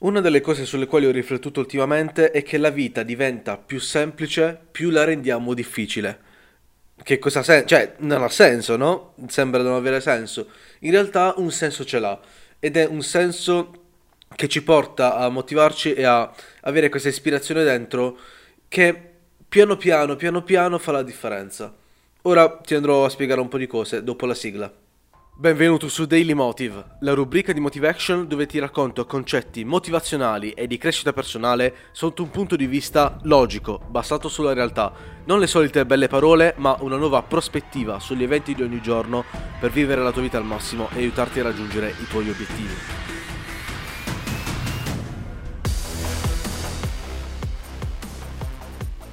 Una delle cose sulle quali ho riflettuto ultimamente è che la vita diventa più semplice più la rendiamo difficile. Che cosa senso? Cioè, non ha senso, no? Sembra non avere senso. In realtà un senso ce l'ha. Ed è un senso che ci porta a motivarci e a avere questa ispirazione dentro che piano piano, piano piano fa la differenza. Ora ti andrò a spiegare un po' di cose dopo la sigla. Benvenuto su Daily Motive, la rubrica di Motive dove ti racconto concetti motivazionali e di crescita personale sotto un punto di vista logico, basato sulla realtà. Non le solite belle parole, ma una nuova prospettiva sugli eventi di ogni giorno per vivere la tua vita al massimo e aiutarti a raggiungere i tuoi obiettivi.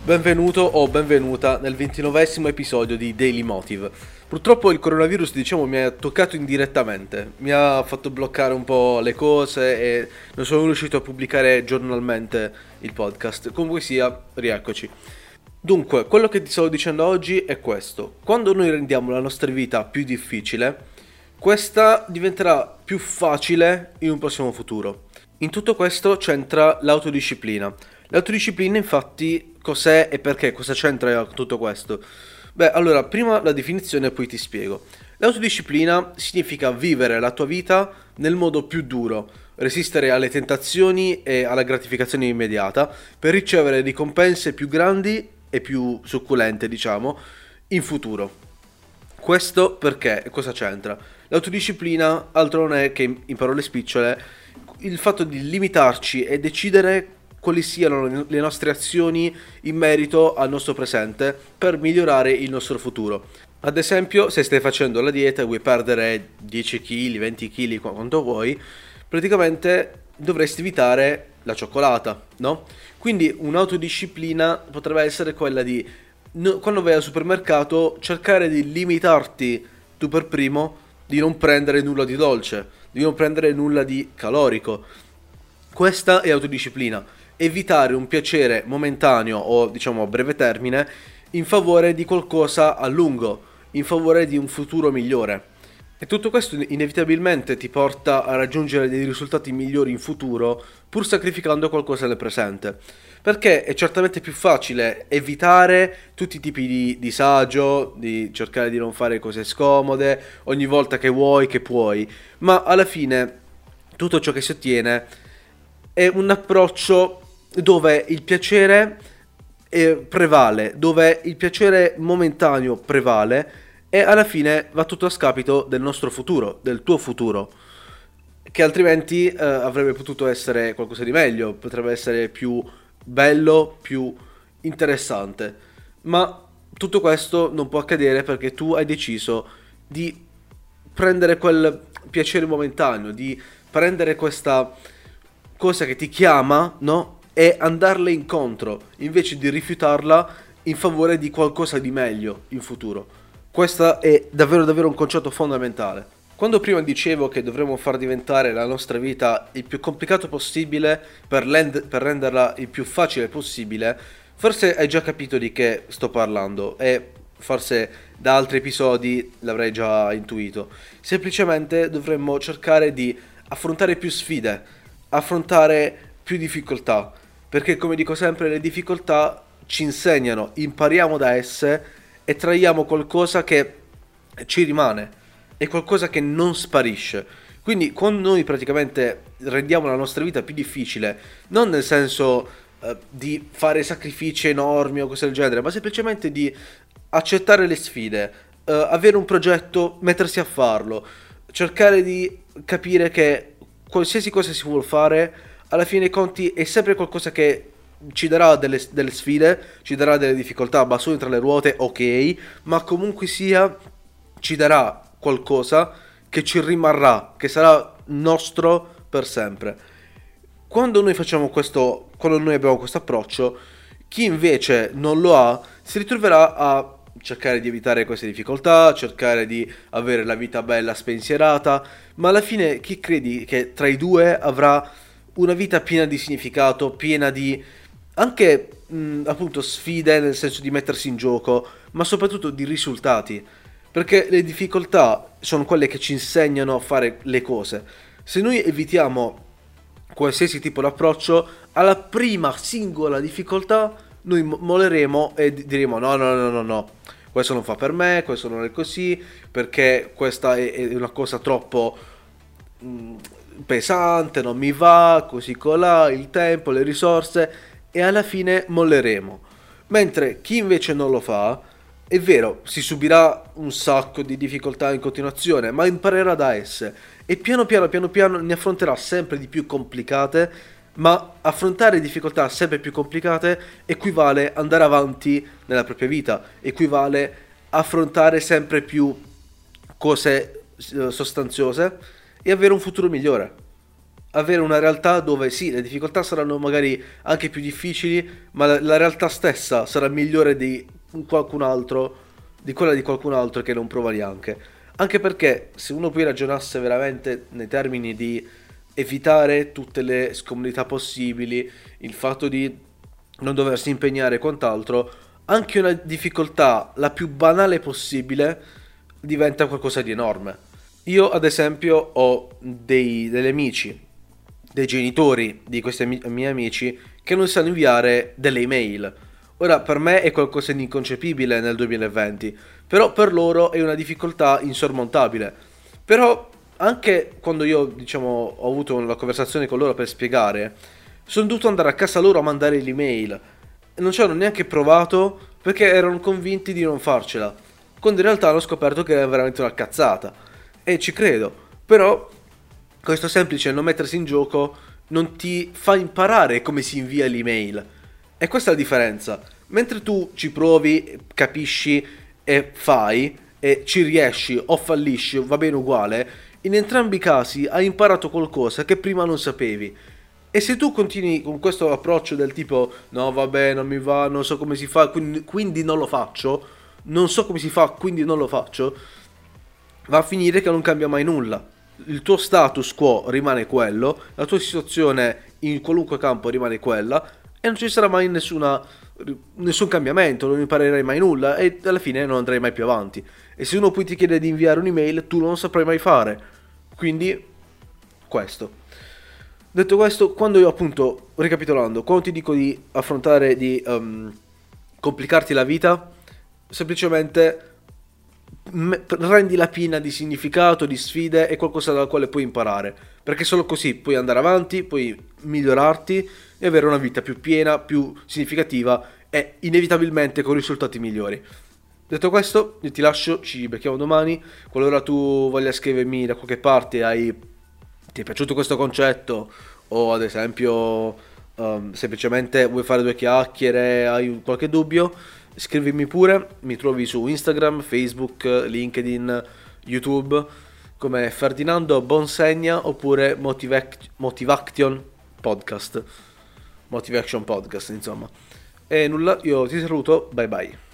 Benvenuto o benvenuta nel ventinovesimo episodio di Daily Motive. Purtroppo il coronavirus, diciamo, mi ha toccato indirettamente, mi ha fatto bloccare un po' le cose e non sono riuscito a pubblicare giornalmente il podcast. Comunque sia, rieccoci. Dunque, quello che ti stavo dicendo oggi è questo. Quando noi rendiamo la nostra vita più difficile, questa diventerà più facile in un prossimo futuro. In tutto questo c'entra l'autodisciplina. L'autodisciplina infatti cos'è e perché? Cosa c'entra tutto questo? Beh, allora, prima la definizione e poi ti spiego. L'autodisciplina significa vivere la tua vita nel modo più duro, resistere alle tentazioni e alla gratificazione immediata per ricevere ricompense più grandi e più succulente, diciamo, in futuro. Questo perché? Cosa c'entra? L'autodisciplina altro non è che, in parole spicciole, il fatto di limitarci e decidere quali siano le nostre azioni in merito al nostro presente per migliorare il nostro futuro. Ad esempio, se stai facendo la dieta e vuoi perdere 10 kg, 20 kg, quanto vuoi, praticamente dovresti evitare la cioccolata, no? Quindi un'autodisciplina potrebbe essere quella di quando vai al supermercato cercare di limitarti tu per primo di non prendere nulla di dolce, di non prendere nulla di calorico. Questa è autodisciplina evitare un piacere momentaneo o diciamo a breve termine in favore di qualcosa a lungo, in favore di un futuro migliore. E tutto questo inevitabilmente ti porta a raggiungere dei risultati migliori in futuro, pur sacrificando qualcosa nel presente. Perché è certamente più facile evitare tutti i tipi di disagio, di cercare di non fare cose scomode ogni volta che vuoi, che puoi, ma alla fine tutto ciò che si ottiene è un approccio dove il piacere eh, prevale, dove il piacere momentaneo prevale e alla fine va tutto a scapito del nostro futuro, del tuo futuro, che altrimenti eh, avrebbe potuto essere qualcosa di meglio, potrebbe essere più bello, più interessante. Ma tutto questo non può accadere perché tu hai deciso di prendere quel piacere momentaneo, di prendere questa cosa che ti chiama, no? E andarle incontro invece di rifiutarla in favore di qualcosa di meglio in futuro. Questo è davvero davvero un concetto fondamentale. Quando prima dicevo che dovremmo far diventare la nostra vita il più complicato possibile per, lend- per renderla il più facile possibile, forse hai già capito di che sto parlando e forse da altri episodi l'avrei già intuito. Semplicemente dovremmo cercare di affrontare più sfide, affrontare più difficoltà perché come dico sempre le difficoltà ci insegnano, impariamo da esse e traiamo qualcosa che ci rimane, è qualcosa che non sparisce. Quindi quando noi praticamente rendiamo la nostra vita più difficile, non nel senso eh, di fare sacrifici enormi o cose del genere, ma semplicemente di accettare le sfide, eh, avere un progetto, mettersi a farlo, cercare di capire che qualsiasi cosa si vuole fare alla fine dei conti è sempre qualcosa che ci darà delle, delle sfide, ci darà delle difficoltà, bastoni tra le ruote, ok, ma comunque sia ci darà qualcosa che ci rimarrà, che sarà nostro per sempre. Quando noi facciamo questo, quando noi abbiamo questo approccio, chi invece non lo ha si ritroverà a cercare di evitare queste difficoltà, cercare di avere la vita bella spensierata, ma alla fine chi credi che tra i due avrà una vita piena di significato, piena di anche mh, appunto sfide nel senso di mettersi in gioco, ma soprattutto di risultati. Perché le difficoltà sono quelle che ci insegnano a fare le cose. Se noi evitiamo qualsiasi tipo di approccio, alla prima singola difficoltà noi molleremo e diremo no, no, no, no, no, questo non fa per me, questo non è così, perché questa è, una cosa troppo mm, pesante, non mi va, così colà, il tempo, le risorse e alla fine molleremo. Mentre chi invece non lo fa, è vero, si subirà un sacco di difficoltà in continuazione, ma imparerà da esse e piano piano, piano piano ne affronterà sempre di più complicate, ma affrontare difficoltà sempre più complicate equivale andare avanti nella propria vita, equivale affrontare sempre più cose eh, sostanziose e avere un futuro migliore. Avere una realtà dove sì, le difficoltà saranno magari anche più difficili, ma la, la realtà stessa sarà migliore di qualcun altro, di quella di qualcun altro che non prova neanche. Anche perché se uno poi ragionasse veramente nei termini di evitare tutte le scomodità possibili, il fatto di non doversi impegnare e quant'altro, anche una difficoltà la più banale possibile diventa qualcosa di enorme. Io ad esempio ho dei, degli amici, dei genitori di questi miei amici che non sanno inviare delle email Ora, per me è qualcosa di inconcepibile nel 2020, però per loro è una difficoltà insormontabile. Però anche quando io, diciamo, ho avuto una conversazione con loro per spiegare, sono dovuto andare a casa loro a mandare l'email. Non ci hanno neanche provato perché erano convinti di non farcela. Quando in realtà hanno scoperto che era veramente una cazzata. E ci credo. Però questo semplice non mettersi in gioco non ti fa imparare come si invia l'email e questa è la differenza. Mentre tu ci provi, capisci e fai, e ci riesci o fallisci, va bene uguale, in entrambi i casi hai imparato qualcosa che prima non sapevi. E se tu continui con questo approccio del tipo no vabbè non mi va, non so come si fa, quindi, quindi non lo faccio, non so come si fa, quindi non lo faccio, va a finire che non cambia mai nulla. Il tuo status quo rimane quello, la tua situazione in qualunque campo rimane quella, e non ci sarà mai nessuna, nessun cambiamento, non imparerai mai nulla e alla fine non andrai mai più avanti. E se uno poi ti chiede di inviare un'email, tu non lo saprai mai fare. Quindi, questo. Detto questo, quando io appunto, ricapitolando, quando ti dico di affrontare, di um, complicarti la vita, semplicemente rendi la pina di significato, di sfide e qualcosa dalla quale puoi imparare. Perché solo così puoi andare avanti, puoi migliorarti e avere una vita più piena, più significativa e inevitabilmente con risultati migliori. Detto questo, io ti lascio, ci becchiamo domani. Qualora tu voglia scrivermi da qualche parte, hai, ti è piaciuto questo concetto o ad esempio um, semplicemente vuoi fare due chiacchiere, hai qualche dubbio, scrivimi pure, mi trovi su Instagram, Facebook, LinkedIn, YouTube come Ferdinando Bonsegna oppure Motivac- Motivaction Podcast. Motivation Podcast, insomma. E nulla, io ti saluto, bye bye.